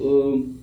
Um,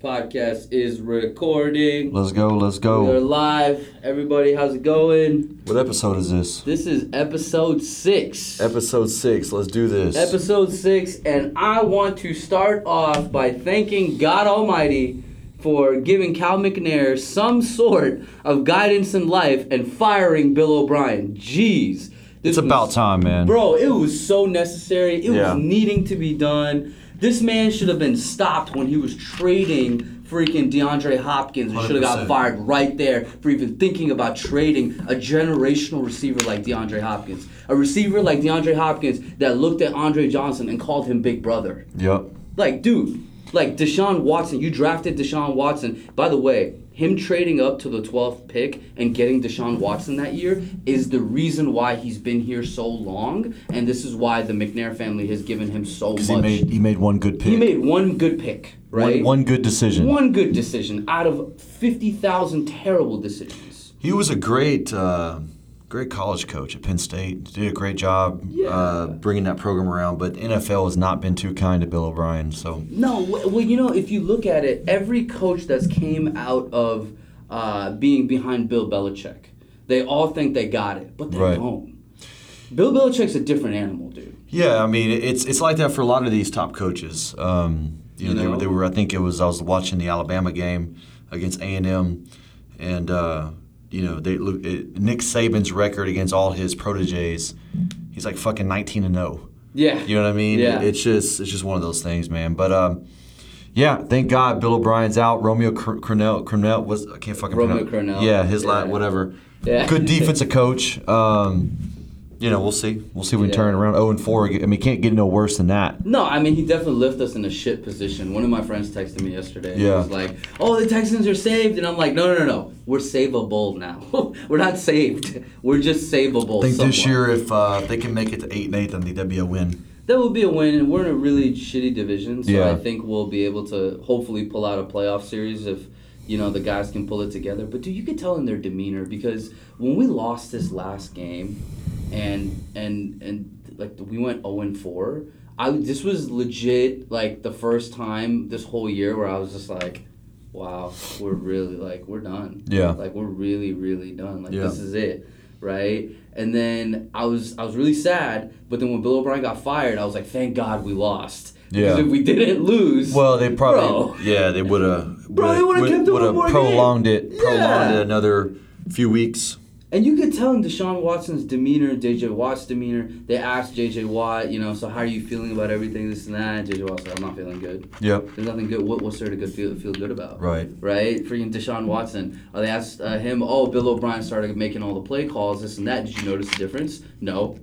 podcast is recording. Let's go, let's go. We are live. Everybody, how's it going? What episode is this? This is episode six. Episode six. Let's do this. Episode six, and I want to start off by thanking God Almighty for giving Cal McNair some sort of guidance in life and firing Bill O'Brien. Jeez. This It's about was- time, man. Bro, it was so necessary. It Yeah. was needing to be done. This man should have been stopped when he was trading freaking DeAndre Hopkins and should have got fired right there for even thinking about trading a generational receiver like DeAndre Hopkins. A receiver like DeAndre Hopkins that looked at Andre Johnson and called him big brother. Yep. Like, dude, like Deshaun Watson, you drafted Deshaun Watson. By the way, him trading up to the 12th pick and getting Deshaun Watson that year is the reason why he's been here so long, and this is why the McNair family has given him so much. He made he made one good pick. He made one good pick, one, right? one good decision. One good decision out of 50,000 terrible decisions. He was a great uh, great college coach at Penn State. Did a great job Yeah. uh, bringing that program around. But NFL has not been too kind to Bill O'Brien. So No, well, you know, if you look at it, every coach that's came out of uh, being behind Bill Belichick, they all think they got it, but they Right. don't. Bill Belichick's a different animal, dude. yeah, I mean it's it's like that for a lot of these top coaches. Um, you know, You they, know? were, they were. I think it was I was watching the Alabama game against A and M, and uh, you know they look it, Nick Saban's record against all his proteges. He's like fucking nineteen and zero. Yeah. You know what I mean? Yeah. It's just it's just one of those things, man. But um, yeah, thank God Bill O'Brien's out. Romeo Cr- Cornell Cornell was I can't fucking Romeo pronounce. Crennel. Yeah, his Yeah. whatever. Yeah. Good defensive coach. Um, you know, we'll see. We'll see if we Yeah. turn around. Zero and four. I mean, can't get no worse than that. No, I mean he definitely left us in a shit position. One of my friends texted me yesterday. He Yeah. was like, "Oh, the Texans are saved," and I'm like, "No, no, no, no. We're savable now. We're not saved. We're just savable." I think this year, if uh, they can make it to eight and eight, then I think that'd be a win. That would be a win, and we're in a really shitty division. So Yeah. I think we'll be able to hopefully pull out a playoff series if you know the guys can pull it together. But dude, you could tell in their demeanor because when we lost this last game, and and and like we went zero and four. I this was legit like the first time this whole year where I was just like, wow, we're really like we're done. Yeah. Like we're really really done. Like Yeah. this is it, right? And then I was I was really sad, but then when Bill O'Brien got fired, I was like, thank God we lost. Because Yeah. if we didn't lose, Well, they probably Bro. yeah they would have Bro, they would've kept would have prolonged game. it prolonged Yeah. it another few weeks. and you could tell in Deshaun Watson's demeanor, JJ Watt's demeanor. They asked JJ Watt, you know, so how are you feeling about everything, this and that? And JJ Watt said, I'm not feeling good. Yep. There's nothing good. What, what's there to good feel, feel good about? Right. Right? Freaking Deshaun Watson. Uh, they asked uh, him, oh, Bill O'Brien started making all the play calls, this and that. Did you notice the difference? No.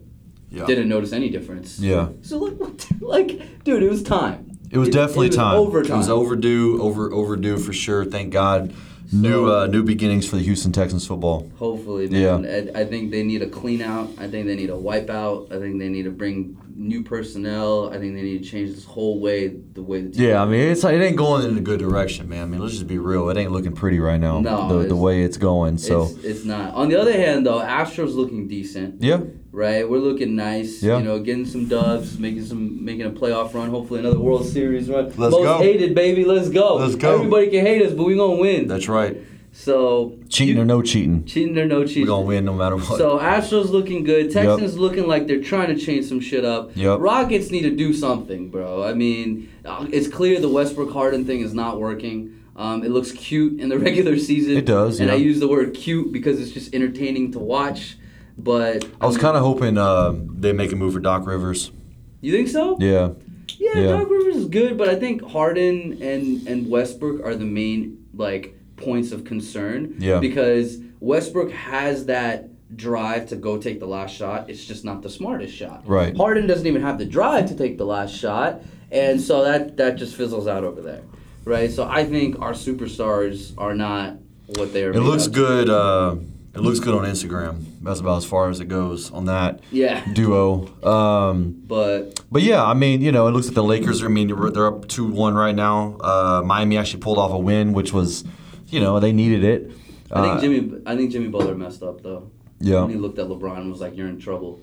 Yeah. Didn't notice any difference. Yeah. So, like, what, like dude, it was time. It was definitely it was time. Overtime. It was overdue, over overdue for sure. Thank God. New uh, new beginnings for the Houston Texans football. Hopefully, Yeah. I, I think they need a clean out. I think they need a wipe out. I think they need to bring new personnel. I think they need to change this whole way, the way the team. Yeah, I mean it's like, it ain't going in a good direction, man. I mean let's just be real. It ain't looking pretty right now. No, the, the way it's going. So it's, it's not. On the other hand, though, Astros looking decent. yeah, Right, we're looking nice. Yeah. You know, getting some dubs, making some, making a playoff run. Hopefully, another World Series run. Let's Most go. hated, baby. Let's go. Let's go. Everybody can hate us, but we gonna win. that's right. So Cheating you- or no cheating, cheating or no cheating. we're gonna win no matter what. So Astros looking good. Texans looking like they're trying to change some shit up. Yep. Rockets need to do something, bro. I mean, uh, it's clear the Westbrook Harden thing is not working. Um, it looks cute in the regular season. It does, and I use the word cute because it's just entertaining to watch. But I was kind of hoping uh, they make a move for Doc Rivers. You think so? Yeah, Yeah, Yeah. Doc Rivers is good, but I think Harden and and Westbrook are the main like points of concern. Yeah. Because Westbrook has that drive to go take the last shot. It's just not the smartest shot. Right. Harden doesn't even have the drive to take the last shot, and so that that just fizzles out over there. Right. So I think our superstars are not what they are. it looks good. Uh, it looks good on Instagram. That's about as far as it goes on that Yeah. duo. Um, But But yeah, I mean, you know, it looks like the Lakers are. I mean, they're they're up two one right now. Uh, Miami actually pulled off a win, which was, you know, they needed it. I think Uh, Jimmy. I think Jimmy Butler messed up though. Yeah. When he looked at LeBron and was like, "You're in trouble."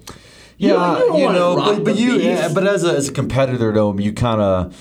Yeah, don't you, know, but, but you, yeah, but as a, as a competitor though, you kind of,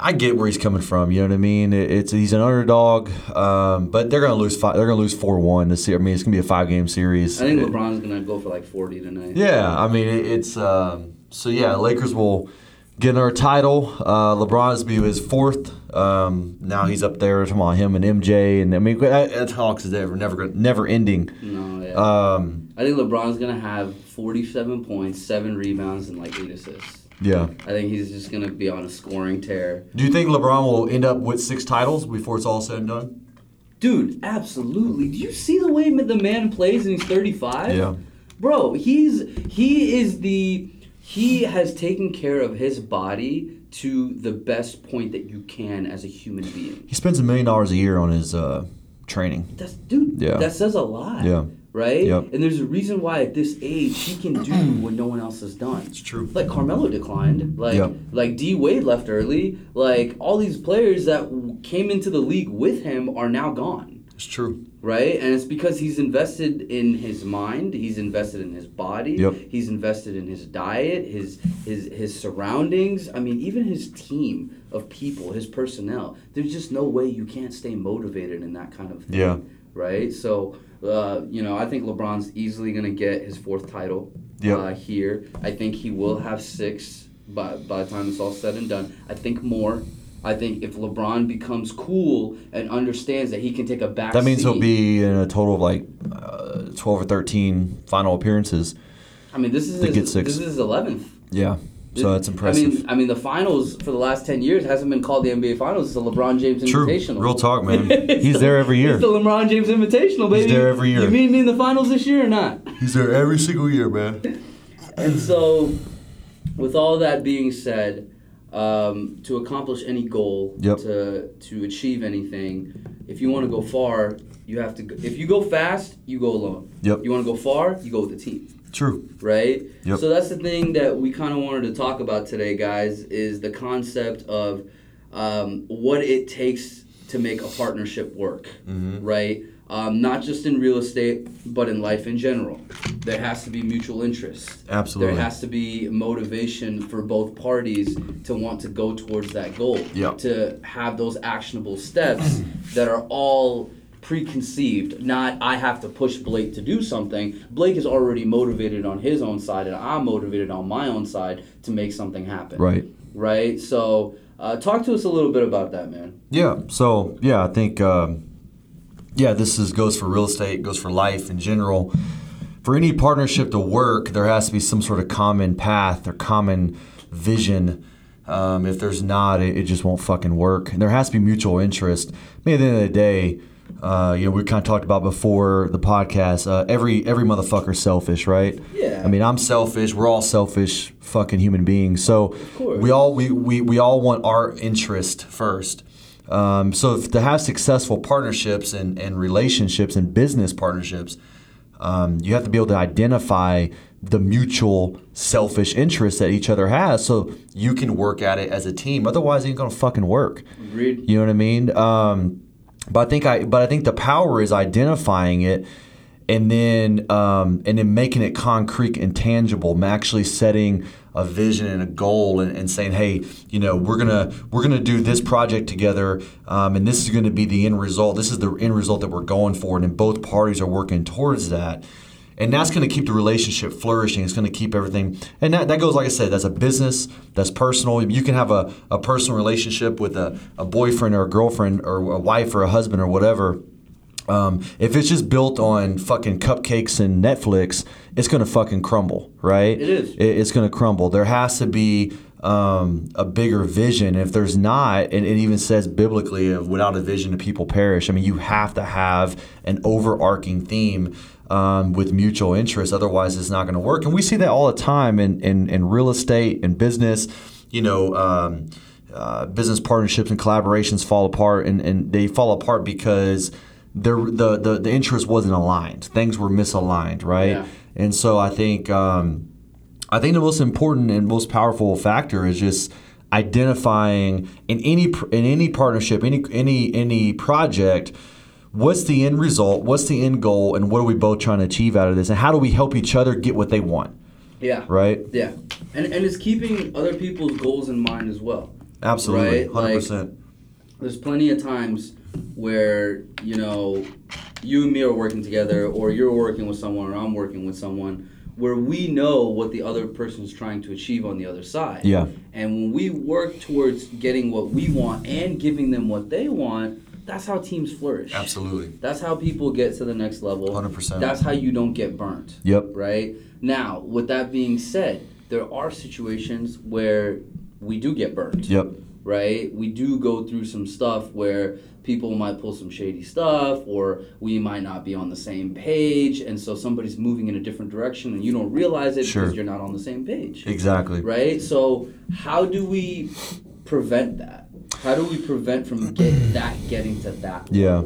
I get where he's coming from. You know what I mean? It, it's he's an underdog, um, but they're gonna lose. Five, they're gonna lose four one this year. I mean, it's gonna be a five game series. I think LeBron's gonna go for like 40 tonight. Yeah, I mean it, it's um, so yeah. Lakers will get our title. Uh, LeBron's be his fourth. Um, now he's up there. Talking about him and MJ, and I mean that, that talks is never never never ending. No, yeah. Um, I think LeBron's gonna have 47 points, seven rebounds, and like eight assists. yeah. I think he's just gonna be on a scoring tear. Do you think LeBron will end up with six titles before it's all said and done? Dude, absolutely. Do you see the way the man plays and he's 35? Yeah. Bro, he's he is the he has taken care of his body to the best point that you can as a human being. He spends a million dollars a year on his uh, training. That's dude. Yeah. That says a lot. Yeah. Right. Yep. And there's a reason why at this age he can do what no one else has done. It's true. Like Carmelo declined. Like Yep. like D Wade left early. Like all these players that came into the league with him are now gone. It's true. Right? And it's because he's invested in his mind, he's invested in his body, Yep. he's invested in his diet, his his his surroundings. I mean, even his team of people, his personnel. There's just no way you can't stay motivated in that kind of thing. Yeah. Right? So, uh, you know, I think LeBron's easily going to get his fourth title Yep. uh, here. I think he will have six by, by the time it's all said and done. I think more. I think if LeBron becomes cool and understands that he can take a back That means he'll be in a total of like uh, twelve or thirteen final appearances. I mean, this is to his, get six. this is his eleventh. Yeah. So that's impressive. I mean, I mean, the finals for the last ten years hasn't been called the NBA Finals. It's the LeBron James True. Invitational. Real talk, man. He's there every year. It's the LeBron James Invitational, baby. He's there every year. You mean me in the finals this year or not? He's there every single year, man. And so, with all that being said, um, to accomplish any goal, Yep. to to achieve anything, if you want to go far, you have to. Go, if you go fast, you go alone. Yep. You want to go far, you go with the team. True. Right. Yep. So that's the thing that we kind of wanted to talk about today, guys, is the concept of um, what it takes to make a partnership work. Mm-hmm. Right. Um, not just in real estate, but in life in general. There has to be mutual interest. Absolutely. There has to be motivation for both parties to want to go towards that goal. Yep. To have those actionable steps that are all preconceived. Not I have to push Blake to do something. Blake is already motivated on his own side, and I'm motivated on my own side to make something happen. Right. Right. So, uh, talk to us a little bit about that, man. Yeah. So yeah, I think um, yeah, this is goes for real estate, goes for life in general. For any partnership to work, there has to be some sort of common path or common vision. Um, if there's not, it, it just won't fucking work. And there has to be mutual interest. I mean, at the end of the day, uh, you know, we kind of talked about before the podcast. Uh, every every motherfucker's selfish, right? Yeah. I mean, I'm selfish. We're all selfish, fucking human beings. So we all we, we, we all want our interest first. Um, so if, to have successful partnerships and, and relationships and business partnerships, um, you have to be able to identify the mutual selfish interest that each other has so you can work at it as a team. Otherwise, it ain't gonna fucking work. Agreed. You know what I mean? Um, but I think I but I think the power is identifying it and then um, and then making it concrete and tangible, actually setting a vision and a goal and, and saying, hey, you know, we're gonna we're gonna do this project together, um, and this is gonna be the end result. This is the end result that we're going for, and both parties are working towards that. And that's going to keep the relationship flourishing. It's going to keep everything. And that, that goes, like I said, that's a business, that's personal. You can have a, a personal relationship with a, a boyfriend or a girlfriend or a wife or a husband or whatever. Um, if it's just built on fucking cupcakes and Netflix, it's gonna fucking crumble, right? It is. It- it's gonna crumble. There has to be um, a bigger vision. If there's not, and it even says biblically, of without a vision, the people perish. I mean, you have to have an overarching theme um, with mutual interest. Otherwise, it's not going to work. And we see that all the time in in, in real estate and business. You know. Um, uh, business partnerships and collaborations fall apart, and, and they fall apart because the, the the the interest wasn't aligned. Things were misaligned, right? Yeah. And so I think um, I think the most important and most powerful factor is just identifying in any in any partnership, any any any project. What's the end result? What's the end goal? And what are we both trying to achieve out of this? And how do we help each other get what they want? Yeah. Right? Yeah, and and it's keeping other people's goals in mind as well. Absolutely, Right, hundred like- percent. there's plenty of times where you know you and me are working together or you're working with someone or i'm working with someone where we know what the other person's trying to achieve on the other side Yeah. and when we work towards getting what we want and giving them what they want that's how teams flourish Absolutely. that's how people get to the next level 100%. that's how you don't get burnt Yep. right? Now, with that being said, there are situations where we do get burnt Yep. Right? We do go through some stuff where people might pull some shady stuff or we might not be on the same page and so somebody's moving in a different direction and you don't realize it Sure. because you're not on the same page. Exactly. Right? So, how do we prevent that? How do we prevent from get that getting to that Yeah.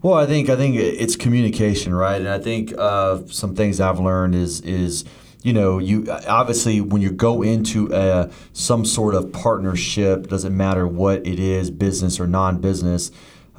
Well, I think I think it's communication, right? And I think uh, some things I've learned is is you know you obviously when you go into a, some sort of partnership, doesn't matter what it is, business or non-business.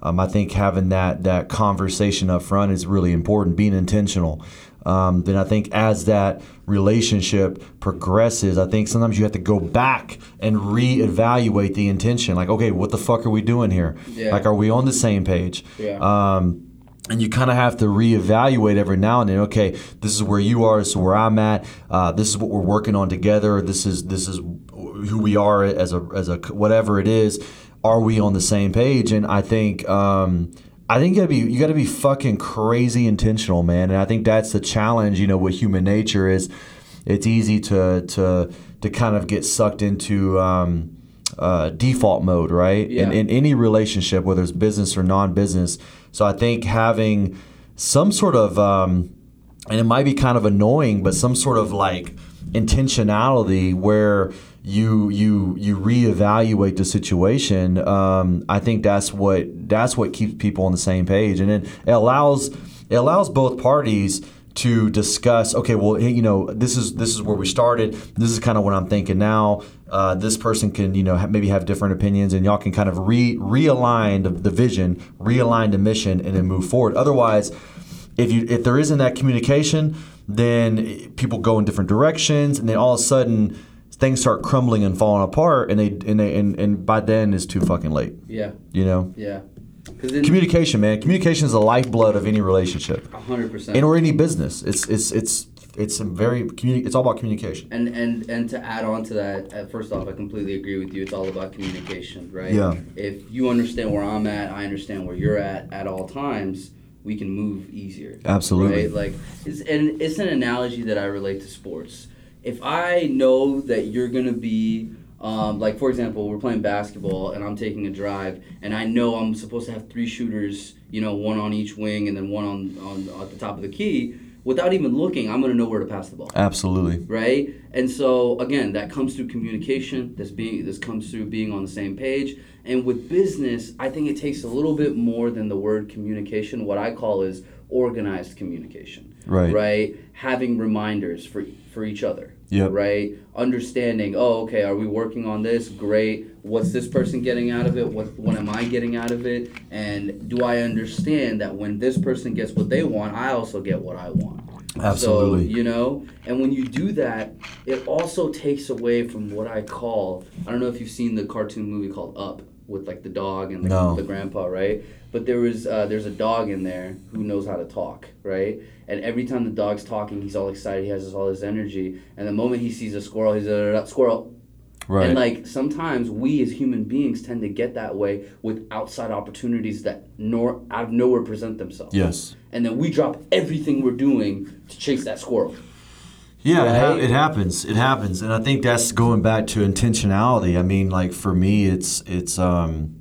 Um, I think having that that conversation up front is really important. Being intentional. Um, then I think as that relationship progresses, I think sometimes you have to go back and reevaluate the intention. Like, okay, what the fuck are we doing here? Yeah. Like, are we on the same page? Yeah. Um, and you kind of have to reevaluate every now and then. Okay, this is where you are. This is where I'm at. Uh, this is what we're working on together. This is this is who we are as a as a whatever it is. Are we on the same page? And I think um, I think you gotta be you gotta be fucking crazy intentional, man. And I think that's the challenge. You know, with human nature is it's easy to to to kind of get sucked into. Um, uh, default mode, right? In, Yeah. in any relationship, whether it's business or non-business. So I think having some sort of, um, and it might be kind of annoying, but some sort of like intentionality where you you you reevaluate the situation. Um, I think that's what that's what keeps people on the same page, and then it allows it allows both parties to discuss okay well you know this is this is where we started. This is kind of what i'm thinking now. Uh, this person can you know ha- maybe have different opinions and y'all can kind of re realign the, the vision realign the mission and then move forward. Otherwise if you if there isn't that communication then people go in different directions and then all of a sudden things start crumbling and falling apart and they and they and, and by then it's too fucking late Yeah. you know Yeah. Communication man communication is the lifeblood of any relationship 100%. and or any business. It's it's it's it's a very communi- It's all about communication. And and and to add on to that, uh, first off, I completely agree with you. It's all about communication, right? Yeah. If you understand where I'm at, I understand where you're at at all times. We can move easier. Absolutely. Right? Like, it's, and it's an analogy that I relate to sports. If I know that you're gonna be um, like for example, we're playing basketball and I'm taking a drive, and I know I'm supposed to have three shooters, you know, one on each wing and then one on, on at the top of the key. Without even looking, I'm gonna know where to pass the ball Absolutely. right? And so again, that comes through communication. This being this comes through being on the same page. And with business, I think it takes a little bit more than the word communication. What I call is organized communication. Right. Right. Having reminders for for each other. Yep. Right. Understanding. Oh, okay. Are we working on this? Great. What's this person getting out of it? What what am I getting out of it? And do I understand that when this person gets what they want, I also get what I want? Absolutely. So, you know, and when you do that, it also takes away from what I call I don't know if you've seen the cartoon movie called Up with like the dog and the, No. the grandpa, right? But there was uh, there's a dog in there who knows how to talk, right? And every time the dog's talking, he's all excited. He has all this energy, and the moment he sees a squirrel, he's a squirrel. Right. And like sometimes we as human beings tend to get that way with outside opportunities that nor out of nowhere present themselves yes. and then we drop everything we're doing to chase that squirrel. Yeah, it, ha- it happens. It happens, and I think that's going back to intentionality. I mean, like for me, it's it's um,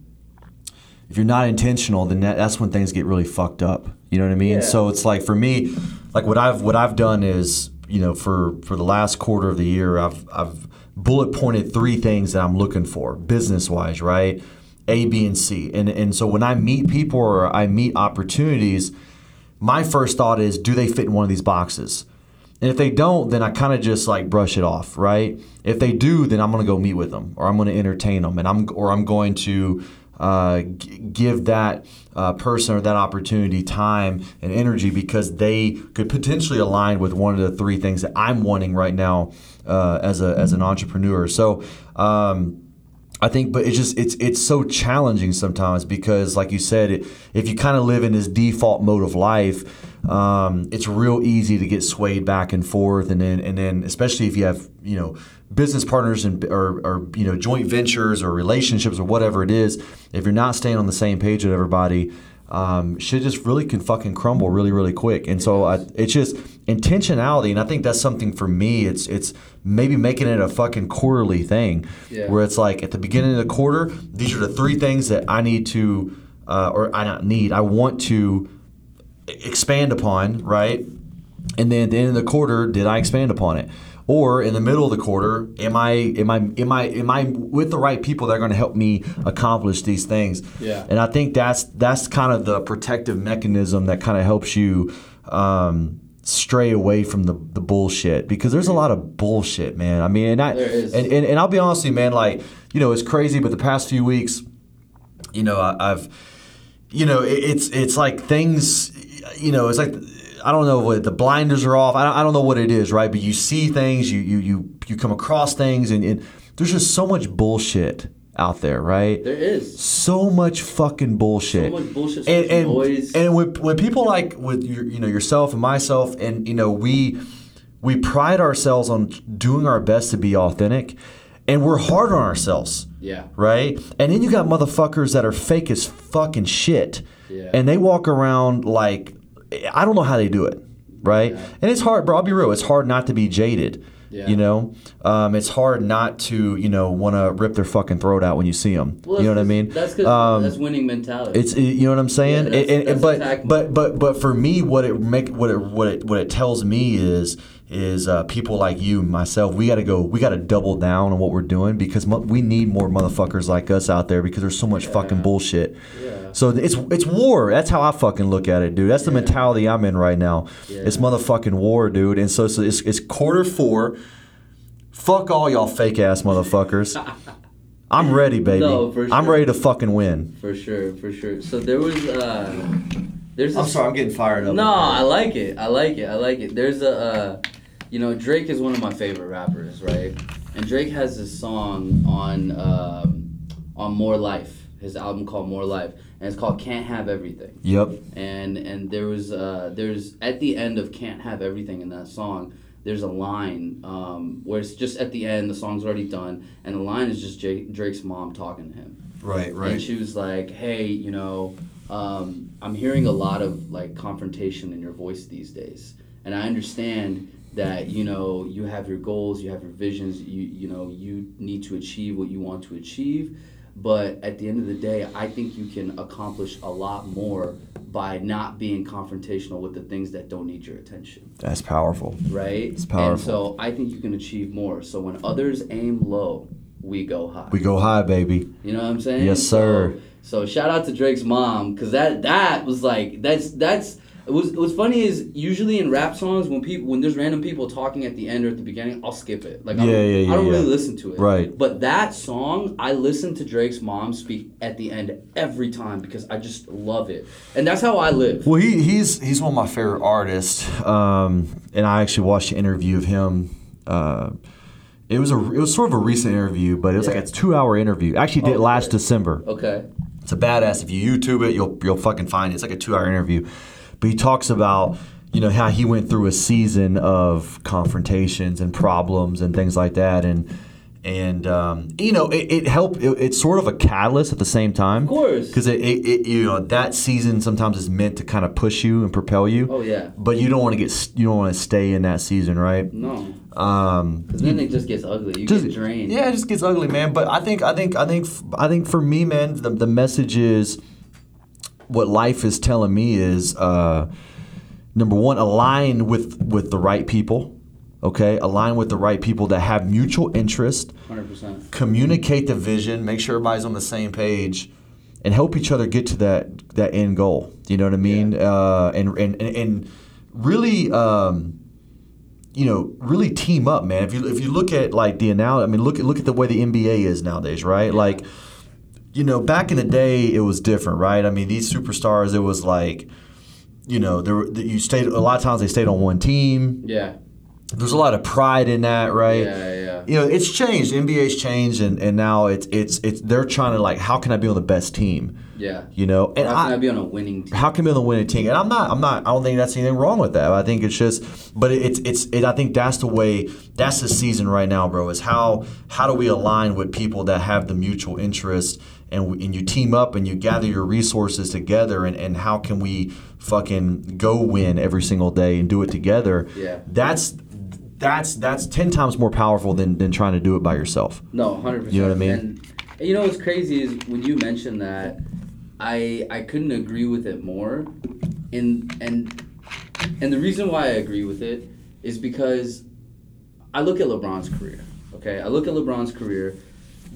if you're not intentional, then that, that's when things get really fucked up. You know what I mean? Yeah. So it's like for me, like what I've what I've done is you know for for the last quarter of the year, I've I've bullet pointed three things that I'm looking for business wise, right? A, B, and C, and and so when I meet people or I meet opportunities, my first thought is, do they fit in one of these boxes? And if they don't, then I kind of just like brush it off, right? If they do, then I'm gonna go meet with them, or I'm gonna entertain them, and I'm or I'm going to uh, g- give that uh, person or that opportunity time and energy because they could potentially align with one of the three things that I'm wanting right now uh, as a as an entrepreneur. So. Um, I think, but it's just it's it's so challenging sometimes because, like you said, it, if you kind of live in this default mode of life, um, it's real easy to get swayed back and forth, and then and then especially if you have you know business partners and or, or you know joint ventures or relationships or whatever it is, if you're not staying on the same page with everybody, um, shit just really can fucking crumble really really quick. And so I, it's just intentionality, and I think that's something for me. It's it's maybe making it a fucking quarterly thing, Yeah. where it's like at the beginning of the quarter, these are the three things that I need to, uh, or I not need, I want to expand upon, right? And then at the end of the quarter, did I expand upon it? Or in the middle of the quarter, am I am I am I am I with the right people that are going to help me accomplish these things? Yeah. And I think that's that's kind of the protective mechanism that kind of helps you um, stray away from the, the bullshit because there's a lot of bullshit, man. I mean, and I and, and, and I'll be honest with you, man. Like you know, it's crazy, but the past few weeks, you know, I, I've you know, it, it's it's like things, you know, it's like I don't know what the blinders are off. I don't, I don't know what it is, right? But you see things, you you you you come across things, and, and there's just so much bullshit out there, right? There is. so much fucking bullshit. So much bullshit, so and, much and, noise. And when, when people like with your, you know yourself and myself, and you know we we pride ourselves on doing our best to be authentic, and we're hard on ourselves Yeah. right? And then you got motherfuckers that are fake as fucking shit, Yeah. and they walk around like I don't know how they do it, right? Yeah. And it's hard, bro. I'll be real. It's hard not to be jaded. Yeah. You know, um, it's hard not to you know want to rip their fucking throat out when you see them. Well, you know what I mean? That's because Um, that's winning mentality. it's you know what I'm saying, Yeah, that's- And- and- that's but but but but for me, what it make what it what it what it tells me is is uh, people like you myself. We got to go. We got to double down on what we're doing because mo- we need more motherfuckers like us out there because there's so much fucking bullshit. Yeah. So it's it's war. That's how I fucking look at it, dude. That's the mentality I'm in right now. Yeah. It's motherfucking war, dude. And so, so it's, it's quarter four. Fuck all y'all fake ass motherfuckers. I'm ready, baby. No, for I'm ready to fucking win. For sure, for sure. So there was uh there's a I'm sorry, I'm getting fired up. No, I like it. I like it. I like it. There's a uh you know, Drake is one of my favorite rappers, right? And Drake has this song on um on More Life, his album called More Life, and it's called Can't Have Everything. Yep. and and there was uh, there's at the end of can't have everything in that song there's a line um, where it's just at the end the song's already done and the line is just J- drake's mom talking to him Right. Right. And she was like hey you know um, i'm hearing a lot of like confrontation in your voice these days and i understand that you know you have your goals you have your visions you you know you need to achieve what you want to achieve but at the end of the day i think you can accomplish a lot more by not being confrontational with the things that don't need your attention That's powerful. right It's powerful. and so i think you can achieve more so when others aim low we go high We go high, baby. you know what I'm saying? Yes, sir. So, so shout out to Drake's mom because that that was like that's that's was what's funny is usually in rap songs when people when there's random people talking at the end or at the beginning I'll skip it like I don't, yeah, yeah, I don't yeah. really listen to it Right. but that song I listen to Drake's mom speak at the end every time because I just love it and that's how I live Well, he, he's he's one of my favorite artists, um, and I actually watched an interview of him. Uh, it was a it was sort of a recent interview, but it was Yeah. like a two hour interview. Actually did it Oh, last okay. December. okay It's a badass. If you YouTube it, you'll you'll fucking find it. It's like a two hour interview. But he talks about you know how he went through a season of confrontations and problems and things like that, and and um, you know it, it helped. It, it's sort of a catalyst at the same time. Of course. because it, it, it you know that season sometimes is meant to kind of push you and propel you. oh yeah But you don't want to get you don't want to stay in that season, right? no Um, because then it just gets ugly you just- get drained Yeah, it just gets ugly, man. But I think, I think, I think, I think for me, man, the, the message is what life is telling me is uh, number one, align with with the right people. Okay, align with the right people that have mutual interest. 100% Communicate the vision. Make sure everybody's on the same page, and help each other get to that that end goal. You know what I mean? Uh, and, and and really. Um, you know, really team up, man. If you if you look at like the analogy, I mean, look at look at the way the NBA is nowadays, right? Like, you know, back in the day, it was different, right? I mean, these superstars, it was like, you know, there were, you stayed a lot of times they stayed on one team. yeah There's a lot of pride in that, right? yeah yeah Yeah. You know, it's changed. NBA's changed, and, and now it's it's it's they're trying to like, how can I be on the best team? Yeah. You know, and How can I, I be on a winning team? how can I be on the winning team? And I'm not, I'm not, I don't think that's anything wrong with that. I think it's just, but it's, it's, it, I think that's the way, that's the season right now, bro. Is how, how do we align with people that have the mutual interest, and we, and you team up and you gather your resources together, and, and how can we fucking go win every single day and do it together? Yeah. That's. That's that's ten times more powerful than, than trying to do it by yourself. No, hundred percent. You know what I mean? And, and you know what's crazy is when you mentioned that, I I couldn't agree with it more, and and and the reason why I agree with it is because I look at LeBron's career. Okay, I look at LeBron's career.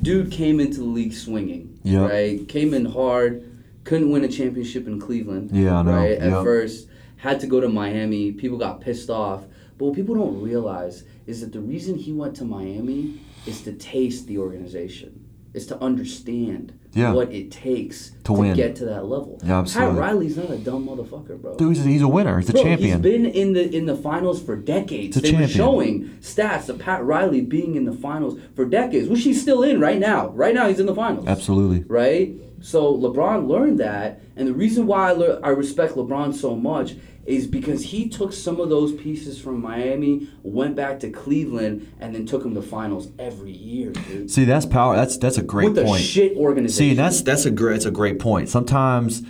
Dude came into the league swinging. Yeah. Right. Came in hard. Couldn't win a championship in Cleveland. Yeah, I know. Right. At Yeah. first, had to go to Miami. People got pissed off. But what people don't realize is that the reason he went to Miami is to taste the organization, is to understand Yeah. what it takes To win. get to that level. Yeah, absolutely. Pat Riley's not a dumb motherfucker, bro. Dude, he's, he's a winner. He's a Bro, champion. He's been in the in the finals for decades. He's a they were champion. showing stats of Pat Riley being in the finals for decades, which he's still in right now. Right now, he's in the finals. Absolutely. Right. So LeBron learned that, and the reason why I, lear- I respect LeBron so much is because he took some of those pieces from Miami, went back to Cleveland, and then took them to finals every year, dude. See, that's power. That's that's a great point. With a point. shit organization. See, that's that's a great it's a great point. Sometimes,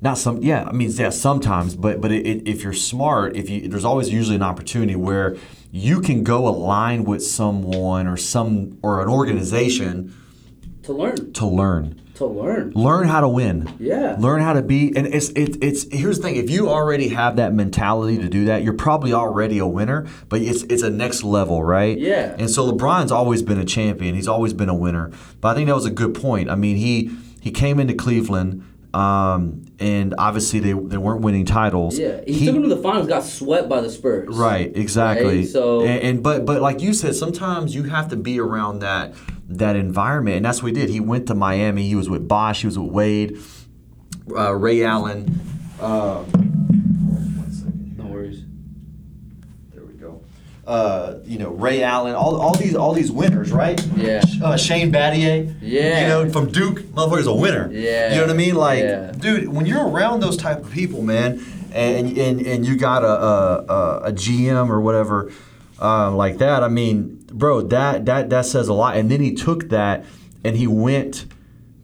not some. Yeah, I mean, yeah, sometimes. But but it, it, if you're smart, if you there's always usually an opportunity where you can go align with someone or some or an organization to learn. to learn, To learn. learn how to win. Yeah. Learn how to be, and it's it, it's here's the thing: if you already have that mentality to do that, you're probably already a winner. But it's it's a next level, right? Yeah. And so LeBron's always been a champion. He's always been a winner. But I think that was a good point. I mean, he he came into Cleveland, um, and obviously they they weren't winning titles. Yeah. He, took them to the finals, got swept by the Spurs. Right, exactly. Right, so- and, and but but like you said, sometimes you have to be around that that environment, and that's what he did. He went to Miami. He was with Bosh. He was with Wade, uh, Ray Allen. Uh, one second No worries. There we go. Uh, you know Ray Allen, all, all these all these winners, right? Yeah. Uh, Shane Battier. Yeah. You know from Duke, motherfucker's a winner. Yeah. You know what I mean? Like, Yeah. dude, when you're around those type of people, man, and and, and you got a a, a, a GM or whatever uh, like that, I mean, bro, that that that says a lot. And then he took that and he went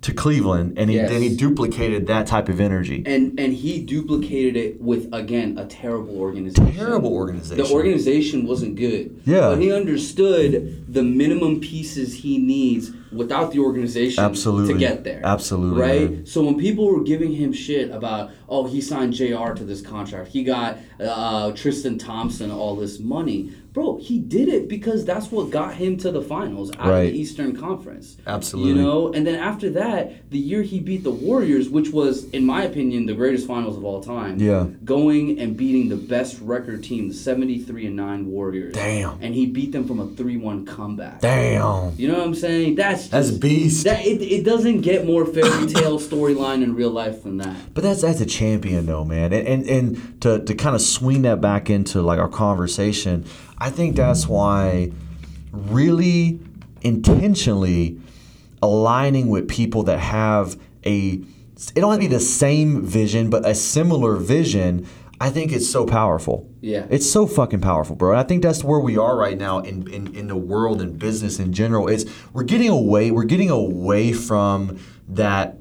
to Cleveland and he Yes. then he duplicated that type of energy. And and he duplicated it with again a terrible organization. Terrible organization. The organization wasn't good. Yeah. But he understood the minimum pieces he needs without the organization Absolutely. to get there. Absolutely, Right? man. So when people were giving him shit about, oh, he signed JR to this contract, he got uh, Tristan Thompson all this money. Bro, he did it because that's what got him to the finals out of the Eastern Conference. Absolutely. You know, and then after that, the year he beat the Warriors, which was, in my opinion, the greatest finals of all time. Yeah. Going and beating the best record team, the 73 and 9 Warriors. Damn. And he beat them from a 3 1 comeback. Damn. You know what I'm saying? That's That's just- beast. That it, it doesn't get more fairy tale storyline in real life than that. But that's that's a champion though, man. And and, and to, to kind of swing that back into like our conversation, I think that's why really intentionally aligning with people that have a it don't have to be the same vision, but a similar vision, I think it's so powerful. Yeah. It's so fucking powerful, bro. And I think that's where we are right now in, in, in the world and business in general. Is we're getting away, we're getting away from that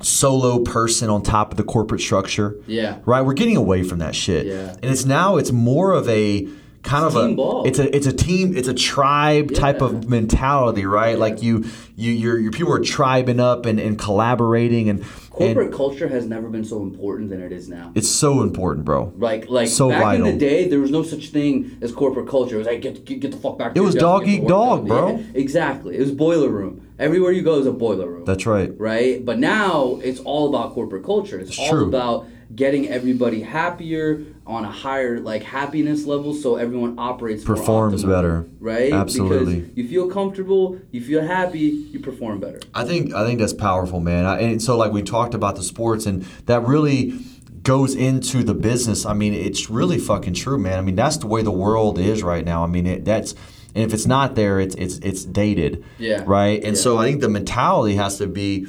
solo person on top of the corporate structure. Yeah. Right? We're getting away from that shit. Yeah. And it's now it's more of a kind It's of team a ball. it's a it's a team it's a tribe type of mentality, right? Like you you your your people are tribing up and, and collaborating and Corporate and culture has never been so important than it is now. it's so important, bro. Like, like So back in the day, there was no such thing as corporate culture. It was like get get, get the fuck back. It was dog eat dog, bro. Yeah, exactly. It was boiler room. Everywhere you go is a boiler room. That's right. right? But now it's all about corporate culture. It's, all true. about getting everybody happier on a higher like happiness level, so everyone operates Performs optimally, better. right? Absolutely. Because you feel comfortable, you feel happy, you perform better. I think I think that's powerful, man. I, and so like we talked about the sports, and that really goes into the business. I mean, it's really fucking true, man. I mean, that's the way the world is right now. I mean, it, that's and if it's not there, it's it's it's dated. Yeah. Right. And Yeah. so I think the mentality has to be,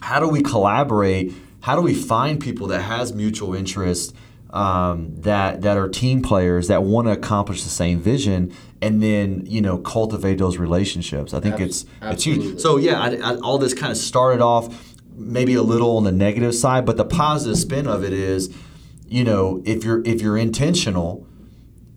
how do we collaborate? How do we find people that has mutual interest? Um, that that are team players that want to accomplish the same vision, and then you know cultivate those relationships. I think it's it's huge. So yeah, I, I, all this kind of started off maybe a little on the negative side, but the positive spin of it is, you know, if you're if you're intentional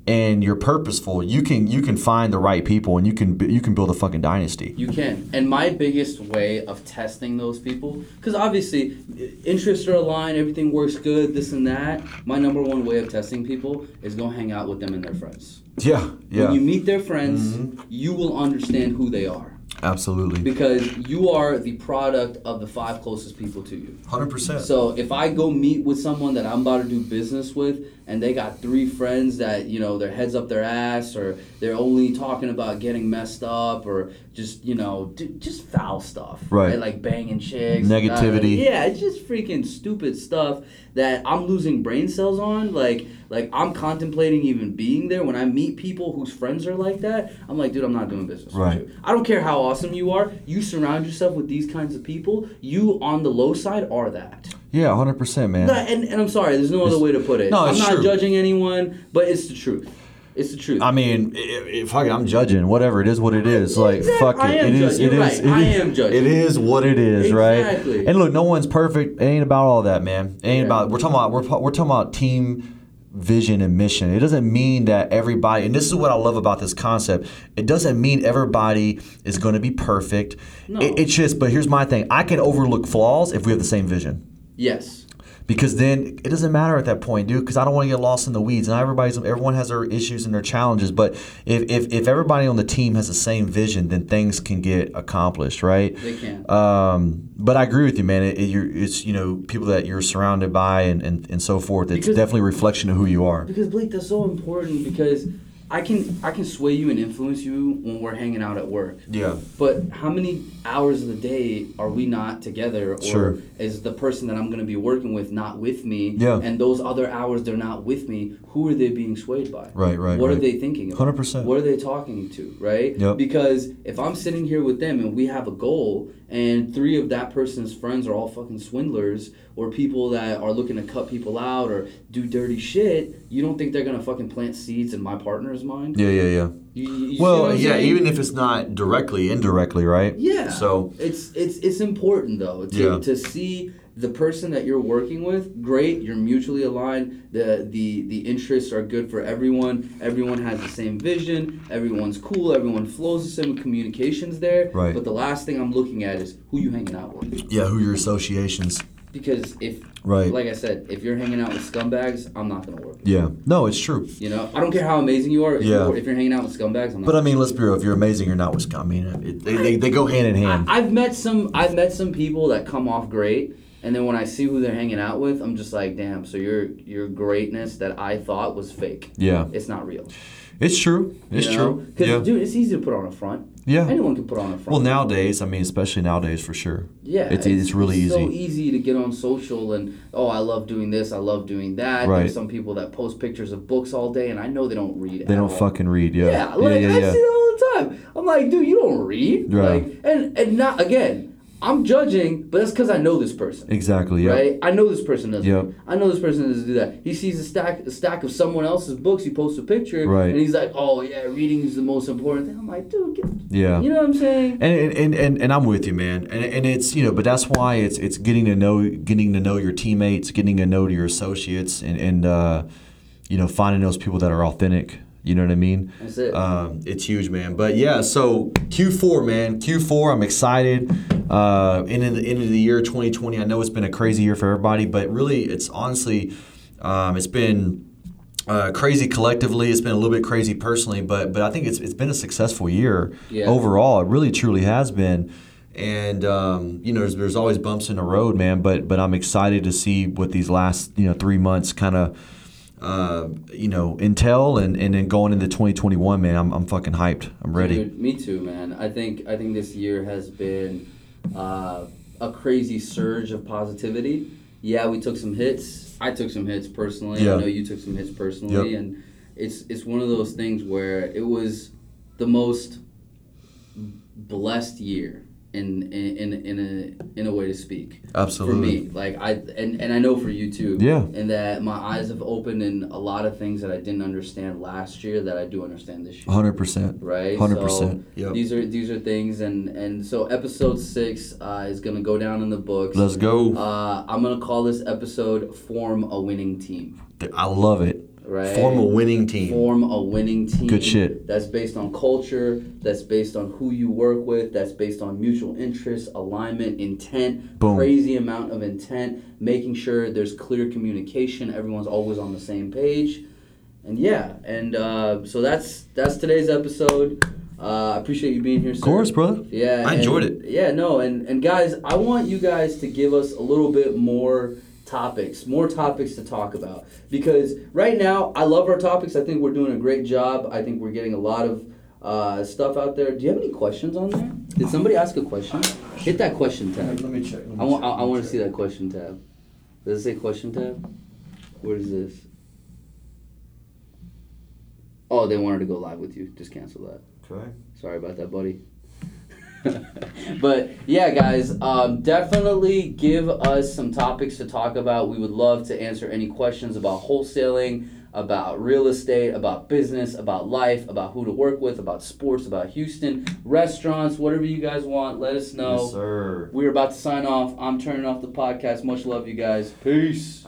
and you're purposeful, you can you can find the right people and you can you can build a fucking dynasty. You can. And my biggest way of testing those people, because obviously interests are aligned, everything works good, this and that. My number one way of testing people is go hang out with them and their friends. Yeah, yeah, When you meet their friends, Mm-hmm. you will understand who they are. Absolutely, Because you are the product of the five closest people to you. hundred percent. So if I go meet with someone that I'm about to do business with, and they got three friends that you know their heads up their ass, or they're only talking about getting messed up, or just you know d- just foul stuff, Right. Like banging chicks, Negativity. yeah, it's just freaking stupid stuff that I'm losing brain cells on. Like like I'm contemplating even being there when I meet people whose friends are like that. I'm like, dude, I'm not doing business Right. with you. I don't care how awesome you are. You surround yourself with these kinds of people. You on the low side are that. Yeah, hundred percent, man. No, and, and I'm sorry, there's no other way to put it. No, it's I'm not true. judging anyone, but it's the truth. It's the truth. I mean, if fuck it, I'm judging. Whatever it is, what it is. Like Exactly. fuck it. It is. It is. right. it I am judging. It is what it is, Exactly. right? And look, no one's perfect. It ain't about all that, man. It ain't Yeah. about. We're talking about. We're we're talking about team vision and mission. It doesn't mean that everybody. And this is what I love about this concept. It doesn't mean everybody is going to be perfect. No. It, it's just. But here's my thing. I can overlook flaws if we have the same vision. yes. Because then it doesn't matter at that point, dude. Because I don't want to get lost in the weeds. And everybody's everyone has their issues and their challenges. But if, if if everybody on the team has the same vision, then things can get accomplished, right? They can. Um, but I agree with you, man. It, it, it's you know people that you're surrounded by and, and, and so forth. It's Because- definitely a reflection of who you are. Because Blake, that's so important because I can I can sway you and influence you when we're hanging out at work. Yeah. But how many hours of the day are we not together? Or Sure. is the person that I'm going to be working with not with me? Yeah. And those other hours they're not with me, who are they being swayed by? Right, right, What are they thinking about? 100%. What are they talking to, right? Yep. Because if I'm sitting here with them and we have a goal and three of that person's friends are all fucking swindlers or people that are looking to cut people out or do dirty shit, you don't think they're to fucking plant seeds in my partner's mind? Yeah, yeah, yeah. You, you- you see what Well, yeah. saying? Even if it's not directly, indirectly, right? Yeah. So it's it's it's important though to, Yeah. to see the person that you're working with. Great, you're mutually aligned. The the the interests are good for everyone. Everyone has the same vision. Everyone's cool. Everyone flows the same. Communications there. Right. But the last thing I'm looking at is who you hanging out with. yeah, who your associations? Because if Right. like I said, if you're hanging out with scumbags, I'm not gonna work. with Yeah. No, it's true. You know, I don't care how amazing you are. If, Yeah. you're, if you're hanging out with scumbags, I'm not. But I mean, let's be real. If you're amazing, you're not Wisconsin. I mean, it, they, they, they go hand in hand. I, I've met some. I've met some people that come off great, and then when I see who they're hanging out with, I'm just like, damn. So your your greatness that I thought was fake. yeah, It's not real. it's true. It's true. Because Yeah. dude, it's easy to put on a front. Yeah. Anyone can put on a front. Well, nowadays, I mean, especially nowadays, for sure. Yeah, it's it's, really so easy. So easy to get on social and oh, I love doing this, I love doing that. Right. There's some people that post pictures of books all day, and I know they don't read. They don't all. fucking read. Yeah. Yeah, like yeah, I yeah, see it all the time. I'm like, dude, you don't read. Right. Like, and and not again. I'm judging, but that's because I know this person. Exactly. Yeah. Right? I know this person doesn't. Yep. I know this person doesn't do that. He sees a stack a stack of someone else's books. He posts a picture, Right. and he's like, "Oh yeah, reading is the most important thing." I'm like, dude, get, Yeah. you know what I'm saying? And, and, and, and I'm with you, man. And, and it's you know, but that's why it's it's getting to know getting to know your teammates, getting to know your associates, and and uh, you know, finding those people that are authentic. You know what I mean? That's it. Um, it's huge, man. But yeah, so Q4, man, Q4. I'm excited. Uh, into the end of the year 2020. I know it's been a crazy year for everybody, but really, it's honestly, um, it's been uh, crazy collectively. It's been a little bit crazy personally, but but I think it's it's been a successful year Yeah. overall. It really truly has been. And um, you know, there's, there's always bumps in the road, man. But but I'm excited to see what these last you know three months kind of uh, you know intel and and then going into 2021, man. I'm I'm fucking hyped. I'm ready. Dude, me too, man. I think I think this year has been uh, a crazy surge of positivity. Yeah, we took some hits. I took some hits personally. Yeah. I know you took some hits personally, Yep. and it's it's one of those things where it was the most blessed year in in in, a in a way to speak Absolutely. for me. Like I and, and I know for you too. Yeah. And that my eyes have opened in a lot of things that I didn't understand last year that I do understand this year. Hundred percent. Right. Hundred So percent. Yep. These are these are things and and so episode six uh, is gonna go down in the books. Let's go. Uh, I'm gonna call this episode "Form a Winning Team." I love it. Right. Form a winning team. Form a winning team. Good shit. That's based on culture. That's based on who you work with. That's based on mutual interest, alignment, intent. Boom. Crazy amount of intent. Making sure there's clear communication. Everyone's always on the same page. And yeah, and uh, so that's that's today's episode. Uh, I appreciate you being here. Sir. Of course, brother. Yeah, I enjoyed it. Yeah, no, and and guys, I want you guys to give us a little bit more topics, more topics to talk about because right now I love our topics. I think we're doing a great job. I think we're getting a lot of uh, stuff out there. Do you have any questions on there? Did somebody ask a question? Hit that question tab. Let me check. I want I, I want to see that question tab. Does it say question tab? What is this? Oh, they wanted to go live with you. Just cancel that. Okay. Sorry about that, buddy. but yeah, guys, um, definitely give us some topics to talk about. We would love to answer any questions about wholesaling, about real estate, about business, about life, about who to work with, about sports, about Houston, restaurants, whatever you guys want. Let us know. Yes, sir. We're about to sign off. I'm turning off the podcast. Much love, you guys. Peace.